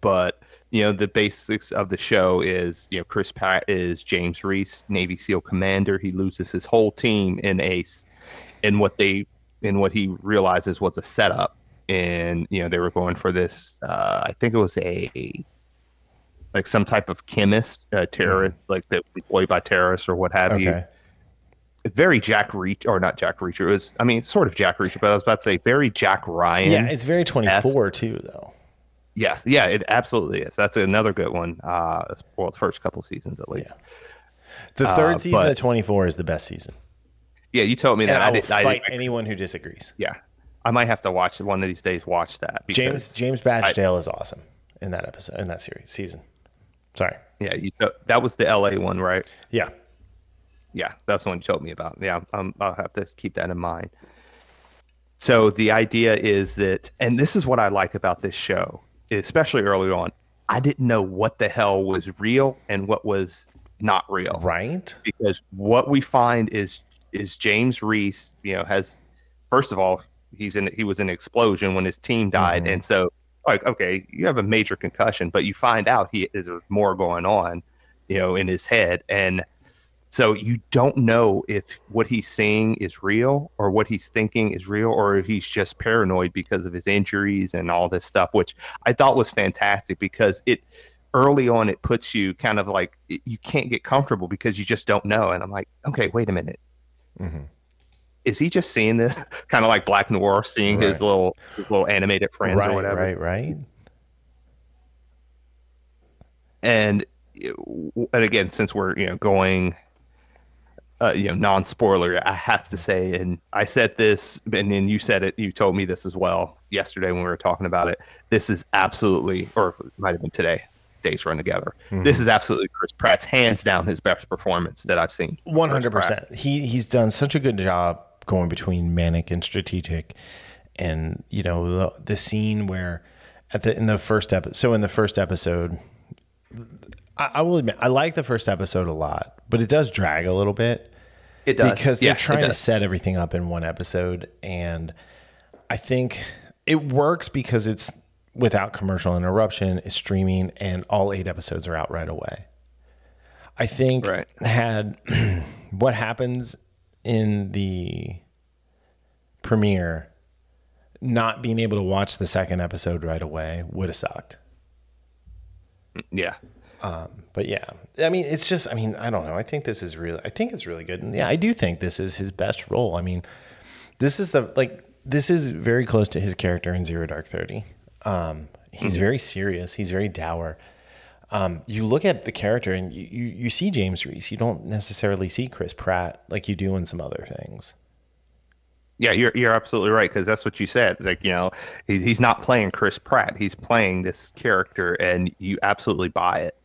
But you know the basics of the show is you know Chris Pratt is James Reese, Navy SEAL commander. He loses his whole team in a in what they in what he realizes was a setup, and you know they were going for this. Uh, I think it was a like some type of chemist, uh, terrorist, mm. like that employed by terrorists or what have okay. you. Very Jack Reach or not Jack Reacher. It was I mean sort of Jack Reacher, but I was about to say very Jack Ryan. Yeah, it's very twenty four too though. Yes, yeah, it absolutely is. That's another good one. Uh, well, the first couple seasons at least. Yeah. The third uh, season but, of 24 is the best season. Yeah, you told me that. And I, will I fight I, anyone who disagrees. Yeah, I might have to watch one of these days. Watch that. James James Badge Dale is awesome in that episode in that series season. Sorry. Yeah, you, that was the L.A. one, right? Yeah. Yeah, that's the one you told me about. Yeah, um, I'll have to keep that in mind. So the idea is that, and this is what I like about this show especially early on, I didn't know what the hell was real and what was not real. Right. Because what we find is is James Reese, you know, has first of all, he's in he was in an explosion when his team died. Mm-hmm. And so like, okay, you have a major concussion, but you find out he is more going on, you know, in his head. And so you don't know if what he's saying is real or what he's thinking is real or if he's just paranoid because of his injuries and all this stuff, which I thought was fantastic because it early on it puts you kind of like you can't get comfortable because you just don't know. And I'm like, okay, wait a minute. Mm-hmm. Is he just seeing this kind of like Black Noir seeing right. his little his little animated friends right, or whatever? Right, right. And and again, since we're you know going uh, you know, non-spoiler, I have to say, and I said this, and then you said it. You told me this as well yesterday when we were talking about it. This is absolutely, or it might have been today. Days run together. Mm-hmm. This is absolutely Chris Pratt's hands down his best performance that I've seen. One hundred percent. He he's done such a good job going between manic and strategic, and you know the the scene where at the in the first episode. So in the first episode, I, I will admit I like the first episode a lot, but it does drag a little bit it does because they're yeah, trying to set everything up in one episode, and I think it works because it's without commercial interruption, it's streaming, and all eight episodes are out right away. I think right. had what happens in the premiere not being able to watch the second episode right away would have sucked. Yeah. Um, but yeah, I mean, it's just, I mean, I don't know. I think this is really, I think it's really good. And yeah, I do think this is his best role. I mean, this is the, like, this is very close to his character in Zero Dark 30. Um, he's mm-hmm. very serious. He's very dour. Um, you look at the character and you, you, you see James Reese. You don't necessarily see Chris Pratt like you do in some other things. Yeah, you're you're absolutely right because that's what you said. Like you know, he's he's not playing Chris Pratt. He's playing this character, and you absolutely buy it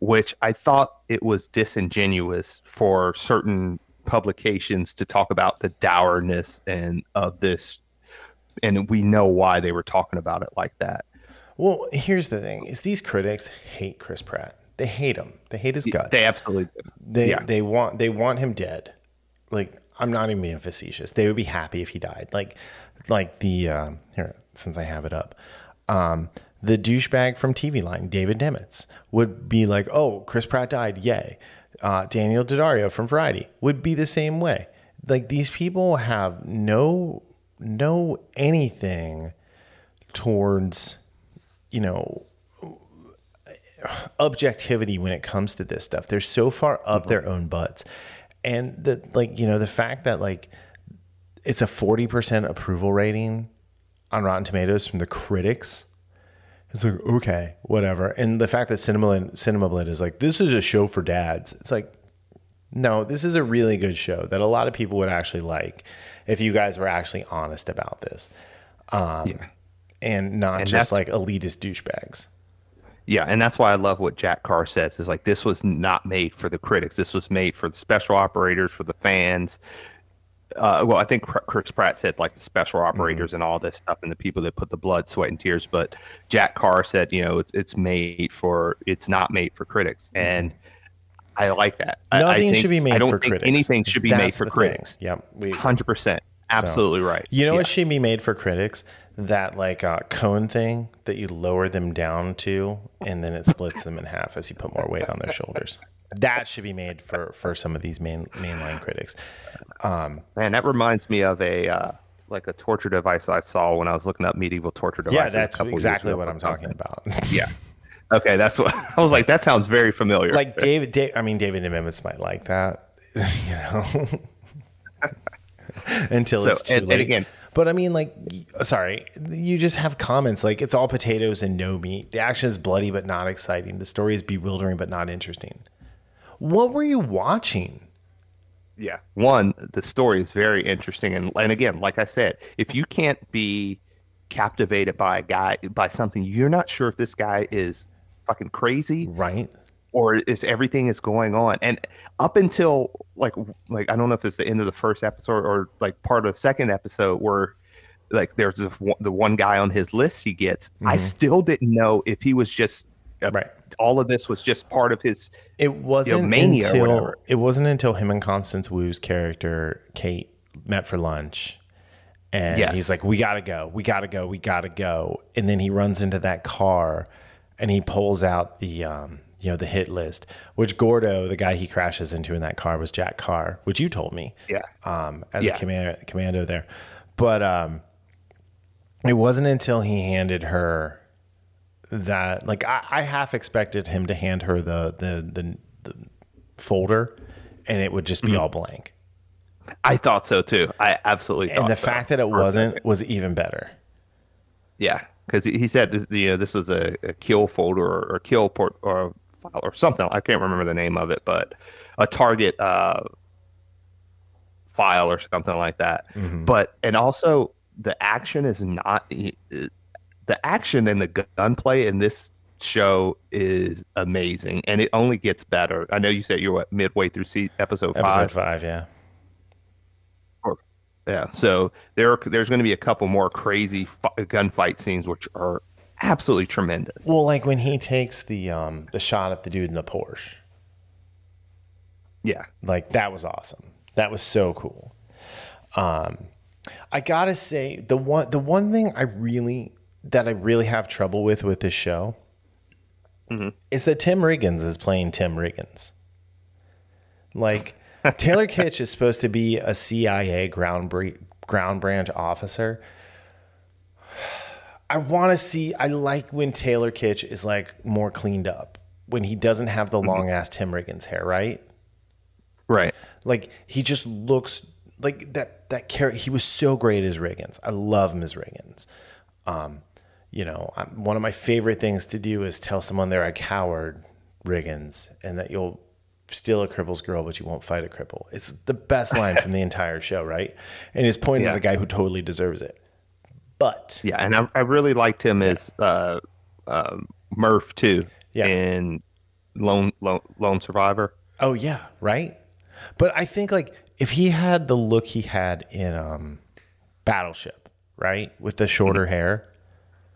which I thought it was disingenuous for certain publications to talk about the dourness and of this and we know why they were talking about it like that. Well, here's the thing: is these critics hate Chris Pratt. They hate him. They hate his guts. They absolutely do. They yeah. they want they want him dead. Like I'm not even being facetious. They would be happy if he died. Like like the um, here since I have it up. Um, the douchebag from TV Line, David Nemetz, would be like, "Oh, Chris Pratt died, yay." Uh, Daniel D'Addario from Variety would be the same way. Like these people have no no anything towards you know objectivity when it comes to this stuff. They're so far up mm-hmm. their own butts. And the like, you know, the fact that like it's a 40% approval rating on Rotten Tomatoes from the critics it's like okay, whatever. And the fact that Cinema Cinema Blend is like this is a show for dads. It's like no, this is a really good show that a lot of people would actually like if you guys were actually honest about this, um, yeah. and not and just like elitist douchebags. Yeah, and that's why I love what Jack Carr says. Is like this was not made for the critics. This was made for the special operators, for the fans. Uh, well, I think Chris Pratt said like the special operators mm-hmm. and all this stuff, and the people that put the blood, sweat, and tears. But Jack Carr said, you know, it's it's made for. It's not made for critics, mm-hmm. and I like that. Nothing I think, should be made I don't for think critics. Anything should be That's made for critics. Thing. Yep, hundred percent. Absolutely so, right. You know yeah. what should be made for critics? That like uh, cone thing that you lower them down to, and then it splits them in half as you put more weight on their shoulders. That should be made for for some of these main mainline critics. Um, Man, that reminds me of a uh, like a torture device I saw when I was looking up medieval torture devices. Yeah, that's exactly what I'm talking about. yeah. Okay, that's what I was like. That sounds very familiar. Like David, Dave, I mean, David Nemetz might like that, you know, until so, it's too and, late. And again, but I mean, like, sorry, you just have comments like it's all potatoes and no meat. The action is bloody but not exciting. The story is bewildering but not interesting. What were you watching? Yeah, one, the story is very interesting, and and again, like I said, if you can't be captivated by a guy by something, you're not sure if this guy is fucking crazy, right? Or if everything is going on, and up until like like I don't know if it's the end of the first episode or like part of the second episode where like there's the, one guy on his list he gets. Mm-hmm. I still didn't know if he was just uh, right. All of this was just part of his. It wasn't you know, mania until it wasn't until him and Constance Wu's character Kate met for lunch and yes. he's like, "We gotta go, we gotta go, we gotta go." And then he runs into that car, and he pulls out the um, you know the hit list, which Gordo, the guy he crashes into in that car, was Jack Carr, which you told me, yeah, um, as yeah. a commando, commando there. But um, it wasn't until he handed her that, like, I, I half expected him to hand her the the the, the folder, and it would just be mm-hmm. all blank I thought so too. I absolutely. Thought so and the so. fact that it wasn't was even better. Yeah, because he said you know this was a, a kill folder or, or, kill port or file or something. I can't remember the name of it, but a target uh, file or something like that. Mm-hmm. But and also the action is not the action and the gunplay in this show is amazing, and it only gets better. I know you said you're what midway through episode five. Episode five, yeah. Yeah, so there there's going to be a couple more crazy fi- gunfight scenes which are absolutely tremendous. Well, like when he takes the um the shot at the dude in the Porsche. Yeah, like that was awesome. That was so cool. Um, I gotta say the one the one thing I really that I really have trouble with with this show mm-hmm. is that Tim Riggins is playing Tim Riggins. Like Taylor Kitsch is supposed to be a CIA ground ground branch officer. I want to see. I like when Taylor Kitsch is like more cleaned up when he doesn't have the mm-hmm. long ass Tim Riggins hair, right? Right. Like he just looks like that. That character. He was so great as Riggins. I love him as Riggins. Um, you know, one of my favorite things to do is tell someone they're a coward, Riggins, and that you'll steal a cripple's girl, but you won't fight a cripple. It's the best line from the entire show, right? And he's pointing yeah. at a guy who totally deserves it. But yeah, and I, I really liked him yeah. as uh, uh, Murph too. Yeah. in Lone, Lone Lone Survivor. Oh yeah, right. But I think like if he had the look he had in um, Battleship, right, with the shorter mm-hmm. hair,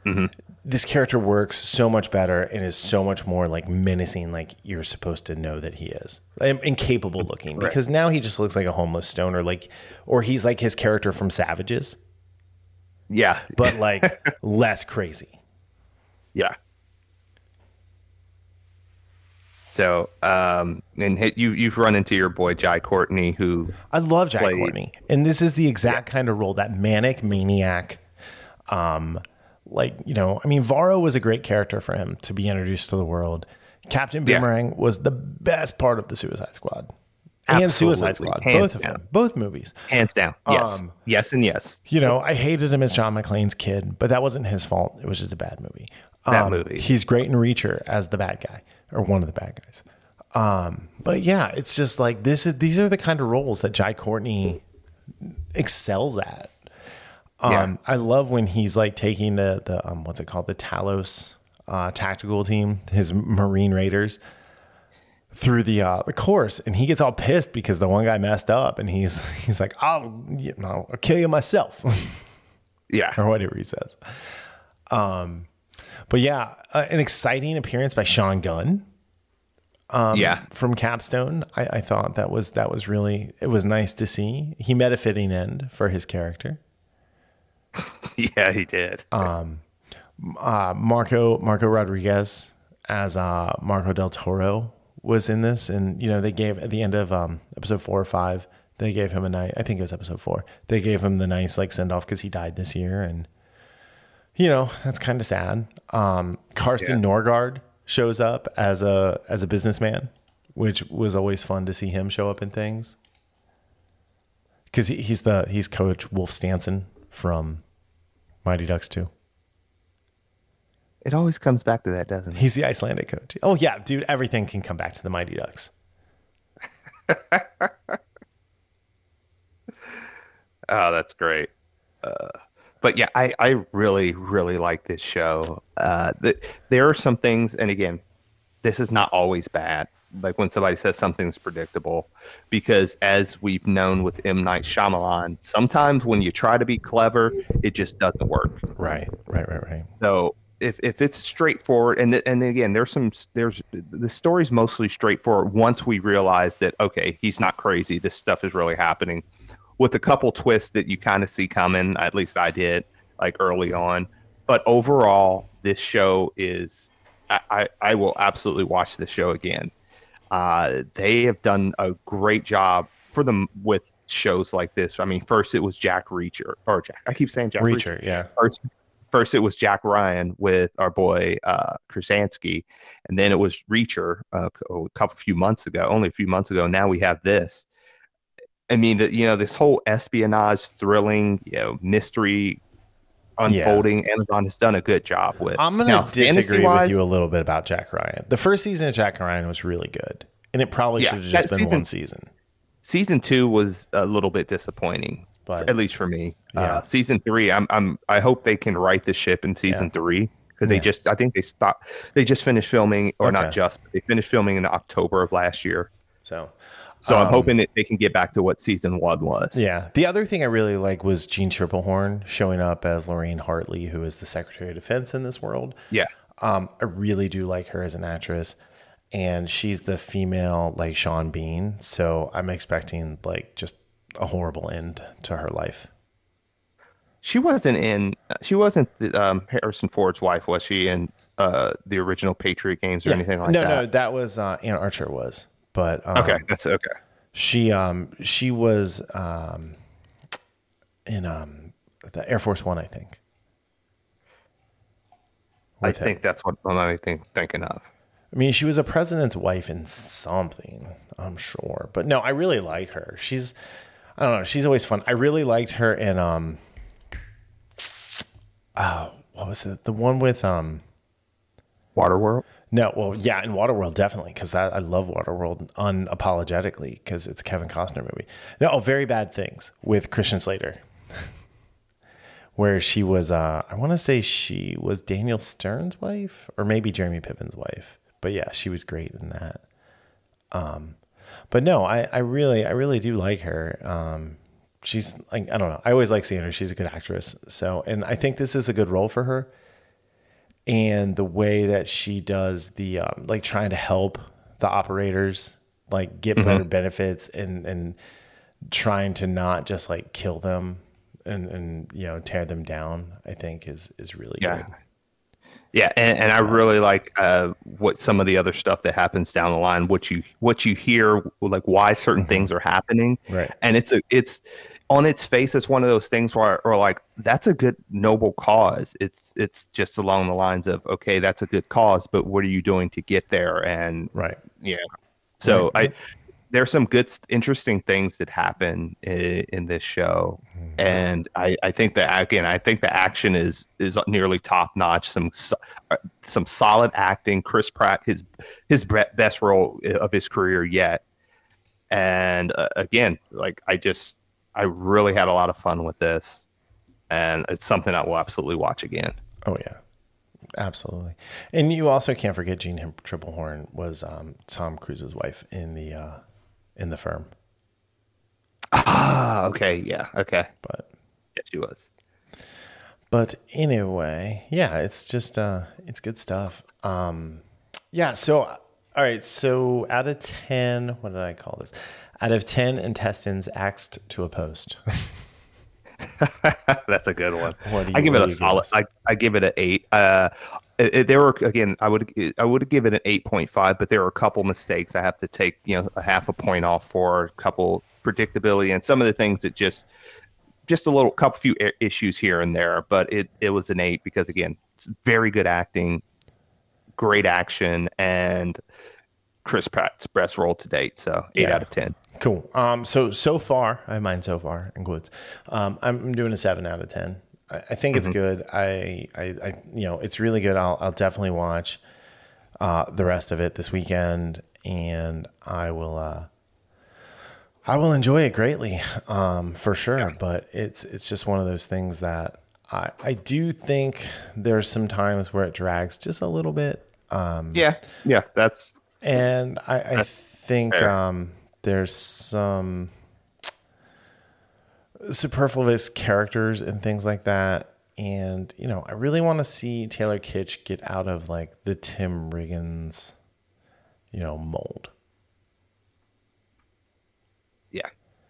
mm-hmm. This character works so much better and is so much more like menacing like you're supposed to know that he is. Incapable looking. Right. because now he just looks like a homeless stoner like or he's like his character from savages. Yeah. But like less crazy. Yeah. So um and you you've run into your boy jai courtney who i love jai played, courtney. And this is the exact yeah. kind of role that manic maniac um like you know, I mean, Varro was a great character for him to be introduced to the world. Captain Boomerang yeah. was the best part of the Suicide Squad. Absolutely. And Suicide Squad, Hands both of down. them, both movies. Hands down. Yes. Um, yes, and yes. You know, I hated him as John McClane's kid, but that wasn't his fault. It was just a bad movie. That um, movie. He's great in Reacher as the bad guy, or one of the bad guys. Um, but yeah, it's just like this is these are the kind of roles that Jai Courtney excels at. Um, yeah. I love when he's like taking the the um, what's it called the Talos uh, tactical team, his Marine Raiders, through the uh, the course, and he gets all pissed because the one guy messed up, and he's he's like, "I'll you know, I'll kill you myself," Yeah. or whatever he says. Um, but yeah, uh, an exciting appearance by Sean Gunn yeah. from Capstone. I, I thought that was that was really it was nice to see. He met a fitting end for his character. Yeah, he did. Um, uh, Marco Marco Rodriguez as uh, Marco del Toro was in this, and you know they gave at the end of um, episode four or five, they gave him a night. I think it was episode four. They gave him the nice like send off because he died this year, and you know that's kind of sad. Um, Carsten Yeah. Norgaard shows up as a as a businessman, which was always fun to see him show up in things. Because he, he's the he's Coach Wolf Stansson from Mighty Ducks too. It always comes back to that, doesn't it? He's the Icelandic coach. Oh yeah, dude, everything can come back to the Mighty Ducks. Oh, that's great. Uh, but yeah, I, I really, really like this show. Uh, the, there are some things, and again, this is not always bad. Like when somebody says something's predictable, because as we've known with M. Night Shyamalan, sometimes when you try to be clever, it just doesn't work. Right, right, right, right. So if, if it's straightforward, and and again, there's some there's the story's mostly straightforward. Once we realize that okay, he's not crazy, this stuff is really happening, with a couple twists that you kind of see coming. At least I did, like early on. But overall, this show is I I, I will absolutely watch this show again. Uh, they have done a great job for them with shows like this. I mean, first it was Jack Reacher or Jack. I keep saying Jack Reacher Reacher, yeah. first first it was Jack Ryan with our boy uh, Krasinski, and then it was Reacher uh, a couple few months ago, only a few months ago. Now we have this. I mean, the, you know, this whole espionage, thrilling, you know, mystery unfolding. Amazon has done a good job with. I'm gonna disagree with you a little bit about Jack Ryan. The first season of Jack Ryan was really good, and it probably Yeah, should have just been season- one season. Season two was a little bit disappointing, But at least for me. Yeah. Uh, season three, I'm, I'm, I hope they can right the ship in season Yeah. three because Yeah. they just, I think they stopped, they just finished filming, or Okay. not just, but they finished filming in October of last year. so So I'm Um, hoping that they can get back to what season one was. yeah. The other thing I really like was Jeanne Tripplehorn showing up as Lorraine Hartley, who is the Secretary of Defense in this world. Yeah. Um, I really do like her as an actress, and she's the female like Sean Bean. So I'm expecting like just a horrible end to her life. She wasn't in, she wasn't um, Harrison Ford's wife, was she, in uh, the original Patriot games or anything like no, that? No, no, that was uh, Anne Archer was, but um, Okay. That's okay. she um she was um in um the Air Force One, I think. I With him. think that's what I'm think, thinking of. I mean, she was a president's wife in something, I'm sure. But no, I really like her. She's, I don't know, she's always fun. I really liked her in um, oh, what was it? The one with um, Waterworld? No, well, yeah, in Waterworld definitely because I, love Waterworld unapologetically because it's a Kevin Costner movie. No, oh, very bad things with Christian Slater, where she was. Uh, I want to say she was Daniel Stern's wife or maybe Jeremy Piven's wife. But yeah, she was great in that. Um, but no, I, I really, I really do like her. Um, she's like, I don't know. I always like seeing her. She's a good actress. So, and I think this is a good role for her and the way that she does the um, like trying to help the operators like get better benefits and and trying to not just like kill them and and you know tear them down i think is is really Yeah. good Yeah, and, and I really like uh, what some of the other stuff that happens down the line. What you what you hear, like why certain things are happening, Right. And it's a it's on its face, it's one of those things where, or like that's a good noble cause. It's it's just along the lines of okay, that's a good cause, but what are you doing to get there? And right yeah, so Right. I there's some good, interesting things that happen in, in this show, and I, I think that again, I think the action is is nearly top notch. Some uh, some solid acting. Chris Pratt, his his best role of his career yet, and uh, again, like I just I really had a lot of fun with this, and it's something I will absolutely watch again. oh yeah Absolutely. And you also can't forget Jeanne Tripplehorn was um, Tom Cruise's wife in the uh, in the firm. Ah, okay, yeah, okay. But yeah, she was. But anyway, yeah, it's just uh it's good stuff. Um yeah, so all right, so out of 10, what did I call this? Out of 10 intestines axed to a post. That's a good one. What do you- I give it a solid. I, I give it an eight. Uh, it, it- there were again. I would I would give it an eight point five, but there were a couple mistakes I have to take. You know, a half a point off for a couple predictability and some of the things that just just a little couple few issues here and there. But it it was an eight because again, it's very good acting, great action, and Chris Pratt's best role to date. So eight Yeah. out of ten. Cool. Um, so so far, I have mine so far in quotes. Um, I'm doing a seven out of ten. I, I think it's good. I, I, I, you know, it's really good. I'll, I'll definitely watch uh, the rest of it this weekend, and I will, uh, I will enjoy it greatly, um, for sure. But it's it's just one of those things that I, I do think there's some times where it drags just a little bit. Yeah, yeah, that's And I, I think fair. um, there's some superfluous characters and things like that. And, you know, I really want to see Taylor Kitsch get out of like the Tim Riggins, you know, mold. yeah.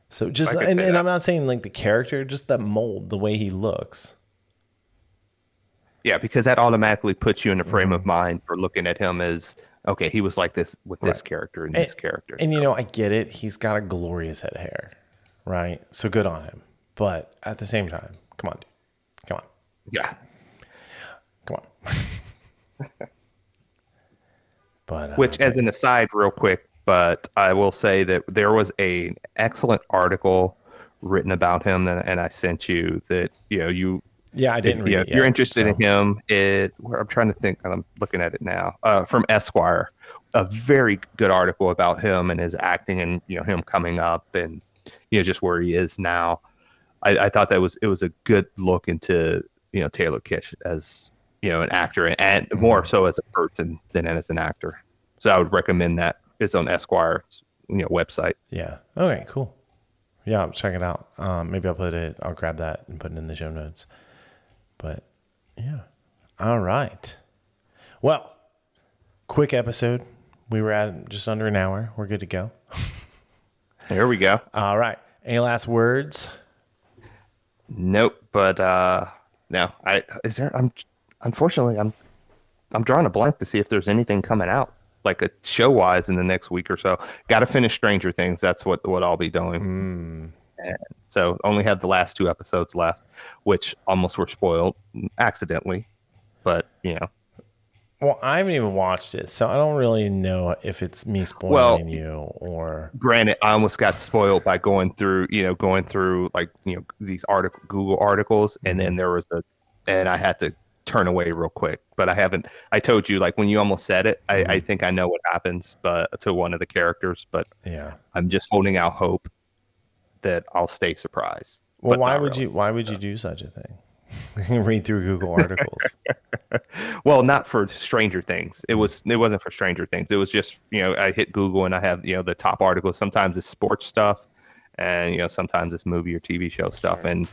So just, and, and. I'm not saying like the character, just that mold, the way he looks. Yeah, because that automatically puts you in a frame Mm-hmm. of mind for looking at him as okay, he was like this with this Right. character and this character. And, you know, I get it. He's got a glorious head of hair, right? So good on him. But at the same time, come on, dude. Come on. yeah, Come on. but uh, which as an aside, real quick, but I will say that there was a excellent article written about him, and, and I sent you that you know you yeah, I didn't read yeah, it. if you're interested so- in him, it I'm trying to think, I'm looking at it now, uh, from Esquire, a very good article about him and his acting, and you know him coming up, and you know just where he is now. I, I thought that was it was a good look into you know Taylor Kitsch as you know an actor, and, and Mm-hmm. more so as a person than as an actor. So I would recommend that. It's on Esquire's you know website. Yeah. Okay. Cool. Yeah, check it out. Um, maybe I'll put it. I'll grab that and put it in the show notes. But yeah. All right. Well, quick episode. We were at just under an hour. We're good to go. Here we go. All right. Any last words? Nope, but uh no. I is there I'm unfortunately I'm I'm drawing a blank to see if there's anything coming out like a show wise in the next week or so. Got to finish Stranger Things. That's what what I'll be doing. And so only had the last two episodes left, which almost were spoiled accidentally. But you know, Well, I haven't even watched it, so I don't really know if it's me spoiling Well- you or granted, I almost got spoiled by going through, you know, going through like you know these article Google articles, and then mm-hmm. there was a, and I had to turn away real quick. But I haven't. I told you like when you almost said it, I, I mm-hmm. think I know what happens, but to one of the characters, but yeah. I'm just holding out hope that I'll stay surprised. Well, why would really. you? Why would you do such a thing? Read through Google articles. Well, not for Stranger Things. It was. It wasn't for Stranger Things. It was just you know I hit Google and I have you know the top articles. Sometimes it's sports stuff, and you know sometimes it's movie or TV show stuff. And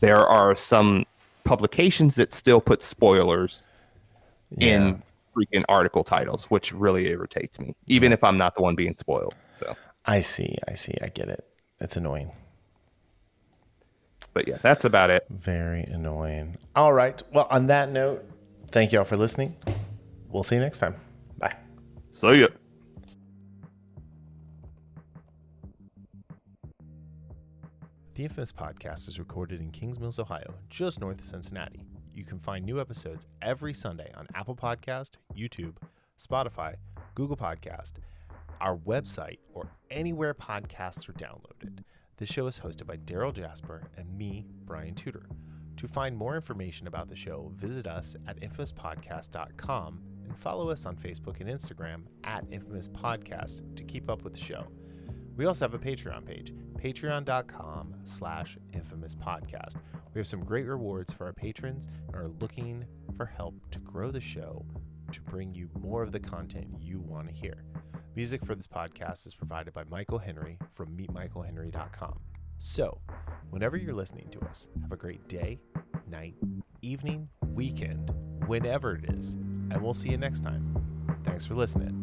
there are some publications that still put spoilers Yeah. in freaking article titles, which really irritates me, even if I'm not the one being spoiled. So, I see. I see. I get it. It's annoying. but yeah, that's about it. Very annoying. All right. Well, on that note, thank you all for listening. We'll see you next time. Bye. See ya. The Infamous Podcast is recorded in Kings Mills, Ohio, just north of Cincinnati. You can find new episodes every Sunday on Apple Podcast, YouTube, Spotify, Google Podcast, our website, or anywhere podcasts are downloaded. This show is hosted by Darryl Jasper and me, Brian Tudor. To find more information about the show, visit us at infamouspodcast.com and follow us on Facebook and Instagram at Infamous Podcast to keep up with the show. We also have a Patreon page, patreon.com slash infamous podcast. We have some great rewards for our patrons and are looking for help to grow the show to bring you more of the content you want to hear. Music for this podcast is provided by Michael Henry from meetmichaelhenry.com. So, whenever you're listening to us, have a great day, night, evening, weekend, whenever it is, and we'll see you next time. Thanks for listening.